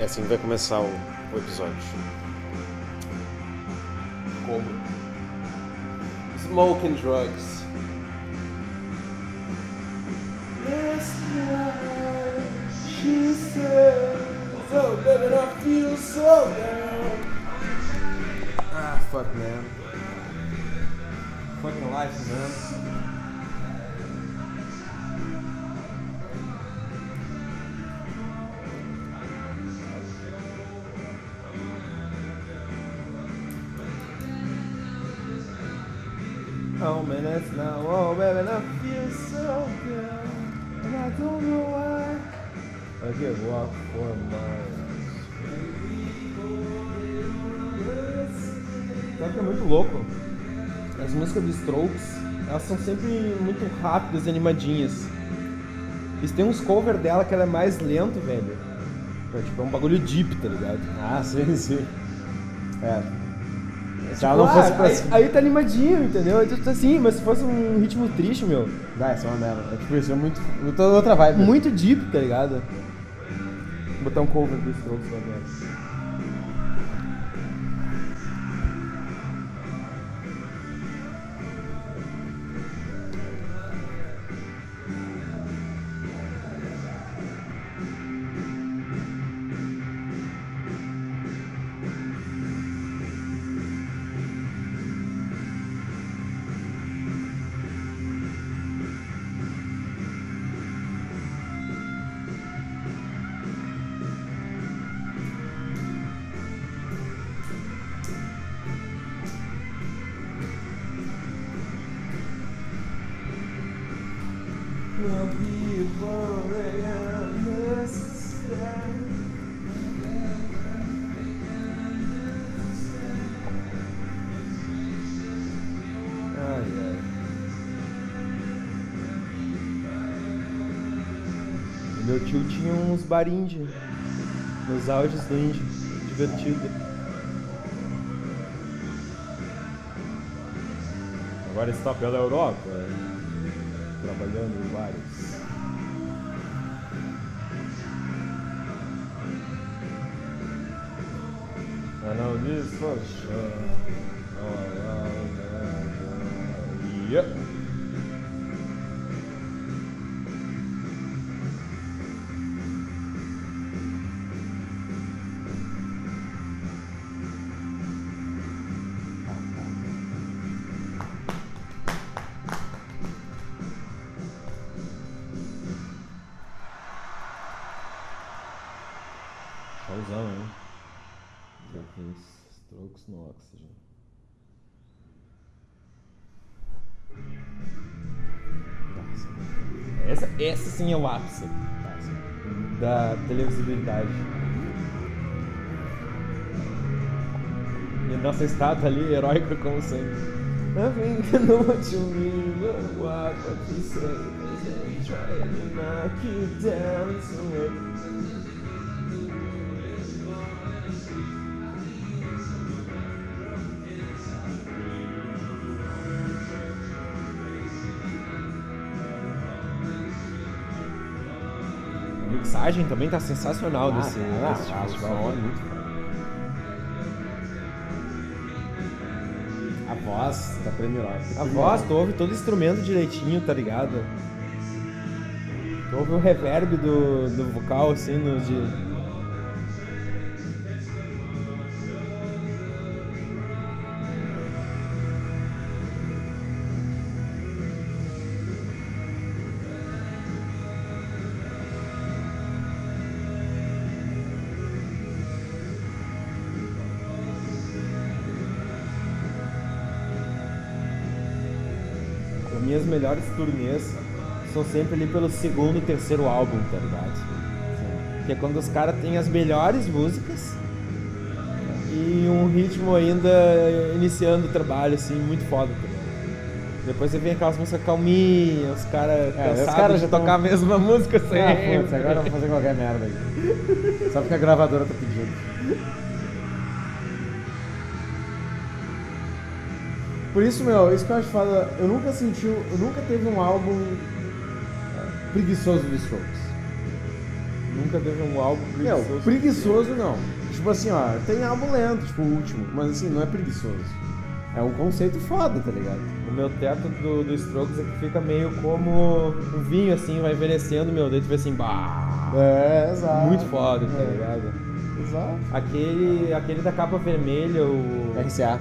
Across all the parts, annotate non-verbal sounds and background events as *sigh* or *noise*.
É assim que vai começar o, o episódio. Como? Smoking drugs. She said, down. Ah, fuck, man. Fucking life, man. Baby, I feel so good, and I don't know why. I could walk for miles. Sabe que é muito louco? As músicas do Strokes, elas são sempre muito rápidas e animadinhas. Eles têm uns covers dela que ela é mais lento, velho. É, tipo, é um bagulho deep, tá ligado? Ah, sim, sim. É. Se Tipo, ela não ah, fosse pra aí, cima. aí tá animadinho, entendeu? Então, tá assim, mas se fosse um ritmo triste, meu, Vai, isso é uma merda. É tipo isso, é muito. outra- outra vibe. muito deep, tá ligado? Vou botar um cover do Strokes lá tinha uns bar indie, nos auges do indie, divertido. Agora está pela Europa, trabalhando em oh, oh. Yep. Strokes no. Nossa, essa, essa sim é o ápice da televisibilidade. E a nossa estátua ali, heróica como sempre. I think I know what you mean, but what, what you say, they try to knock you down somewhere. A mixagem também tá sensacional Ah, desse, ah, desse ah, ah, muito foda. A voz tá premirosa. A voz, tu ouve todo o instrumento direitinho, tá ligado? Tu ouve o reverb do, do vocal, assim, no de... minhas melhores turnês são sempre ali pelo segundo, terceiro álbum, tá ligado? Que é quando os caras têm as melhores músicas e um ritmo ainda iniciando o trabalho, assim, muito foda, tá ligado? Depois você vem aquelas músicas calminhas, os caras É, os cansados caras de já tão- tocar a mesma música sempre. Ah, putz, agora eu vou fazer qualquer merda aí. Só porque a gravadora tá pedindo. Por isso, meu, isso que eu acho foda, eu nunca senti, eu nunca teve um álbum eh, preguiçoso dos Strokes. Nunca teve um álbum Meu, preguiçoso. preguiçoso não. Tipo assim, ó, tem álbum lento, tipo o último, mas assim, não é preguiçoso. É um conceito foda, tá ligado? O meu teto do, do Strokes é que fica meio como um vinho, assim, vai envelhecendo, meu, daí tu vê assim, bah, É, exato. muito foda, tá É. ligado? Exato. Aquele, aquele da capa vermelha, o... RCA.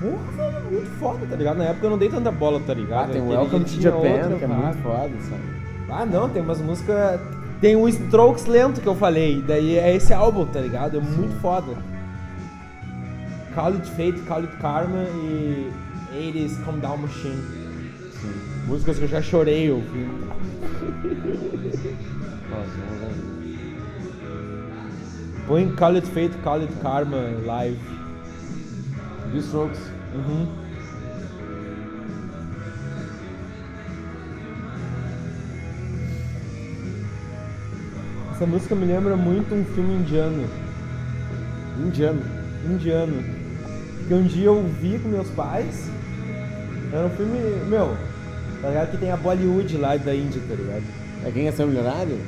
Porra, velho, muito foda, tá ligado? Na época eu não dei tanta bola, tá ligado? Ah, tem Aquele- Welcome to Japan, outra que é muito foda, sabe? Ah, não, tem umas músicas. Tem o Strokes lento que eu falei, daí é esse álbum, tá ligado? É muito foda. Call It Fate, Call It Karma e 80s Calm Down Machine. Músicas que eu já chorei ouvindo. Põe Call It Fate, Call It Karma live. The Strokes. Uhum. Essa música me lembra muito um filme indiano. Indiano. indiano. Que um dia eu vi com meus pais. Era um filme, meu, tá ligado? Que tem a Bollywood lá da Índia, tá ligado? É quem é ser milionário?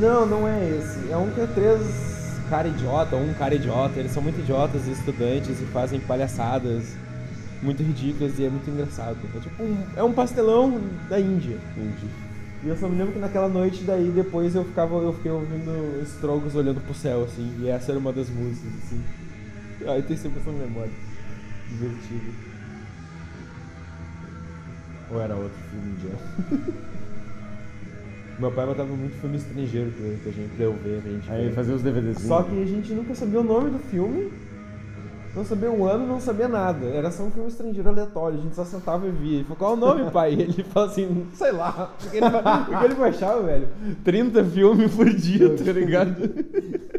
Não, não é esse. É um que é três cara idiota, um cara idiota. Eles são muito idiotas estudantes e fazem palhaçadas muito ridículas e é muito engraçado. É tipo um, é um pastelão da Índia. E eu só me lembro que naquela noite daí depois eu ficava eu fiquei ouvindo Strogos olhando pro céu assim, e essa era uma das músicas assim. Aí tem sempre essa memória. Divertido. Ou era outro filme indiano? *laughs* Meu pai botava muito filme estrangeiro pra, gente pra eu ver, pra gente Aí ver. fazer os DVDs. Só que a gente nunca sabia o nome do filme, não sabia o ano, não sabia nada. Era só um filme estrangeiro aleatório, a gente só sentava e via. Ele falou, qual é o nome, *laughs* pai? E ele falou assim, sei lá. Ele, porque ele baixava, velho, 30 filmes por dia, tá ligado? *laughs*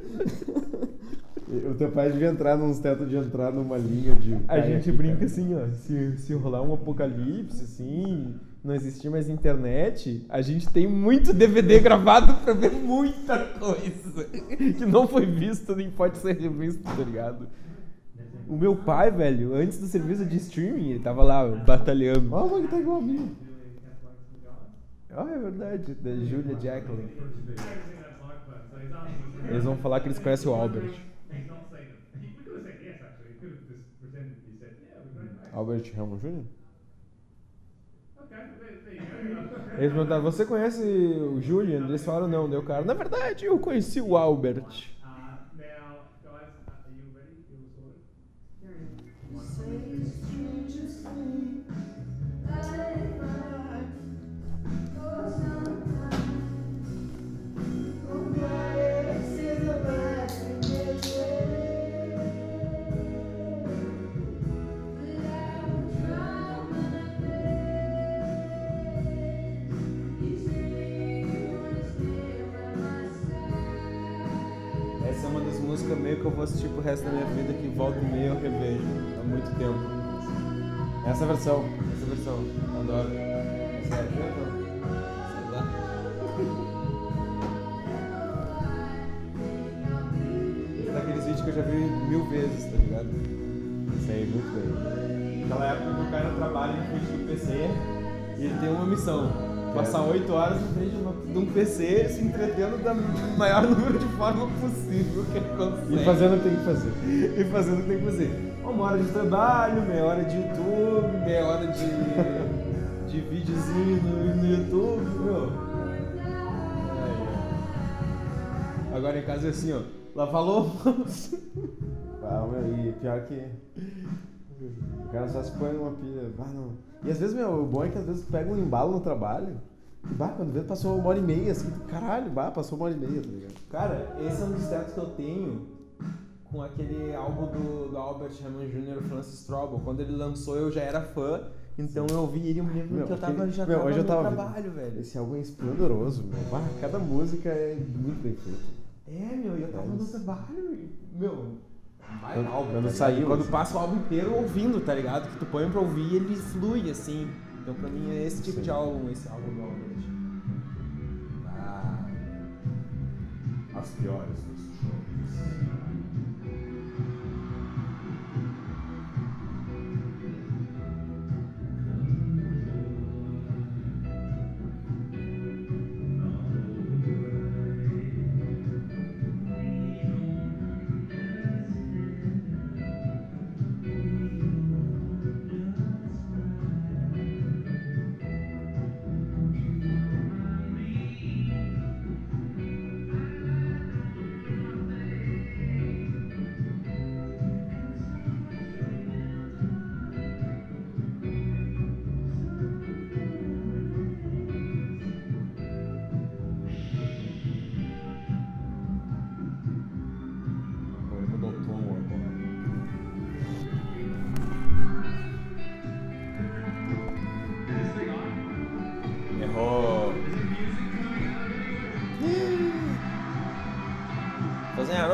O teu pai devia entrar nos tetos de entrar numa linha de. A gente brinca cara. assim, ó, se, se rolar um apocalipse, assim, não existir mais internet, a gente tem muito DVD gravado pra ver muita coisa que não foi visto nem pode ser revisto, tá ligado? O meu pai, velho, antes do serviço de streaming, ele tava lá batalhando. Ó, mas que tá igual a mim. Ah, é verdade, da Julia Jacqueline. Eles vão falar que eles conhecem o Albert. Albert Helmut Jr.? Eles perguntaram, você conhece o Julian? Eles falaram, não. Deu cara, na verdade, eu conheci o Albert. Essa é uma das músicas meio que eu vou assistir pro resto da minha vida, que volta e meia eu revejo há muito tempo. Essa versão. Essa versão, adoro. Esse é *laughs* daqueles vídeos que eu já vi mil vezes, tá ligado? Sei muito bem. Naquela época que o cara trabalha em frente do PC e ele tem uma missão. Passar 8 horas em frente de um PC se entretendo da maior número de forma possível que ele consegue. E fazendo o que tem que fazer. E fazendo o que tem que fazer. Uma hora de trabalho, meia hora de YouTube, meia hora de, *laughs* de videozinho no, no YouTube, meu. Agora em casa é assim, ó. Lavar louça. Ah, e pior que. O cara só se põe numa pilha. Ah, não. E às vezes, meu, o bom é que às vezes pega um embalo no trabalho. Bah, quando vê, passou uma hora e meia, assim. Caralho, bah, passou uma hora e meia, tá ligado? Cara, esse é um dos tetos que eu tenho com aquele álbum do, do Albert Hammond Jr., Francis Trouble. Quando ele lançou, eu já era fã, então eu ouvi ele lembro Meu, que eu tava, aquele- já meu, tava hoje eu no tava trabalho, velho. Esse álbum é esplendoroso, meu. Bah, cada música é muito bem feita. É, meu, e eu tava no trabalho, meu. Vai Quando- álbum, quando tá saiu, Quando assim. passa o álbum inteiro ouvindo, tá ligado? Que tu põe pra ouvir e ele flui assim. Então pra mim é esse tipo Sim. de álbum, esse álbum do Albert. Ah. As piores dos shows.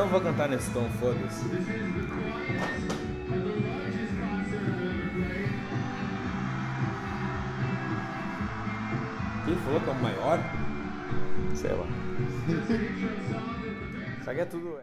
Não vou cantar nesse tom, foda-se. Quem falou que é o maior? Sei lá. Isso aqui é tudo.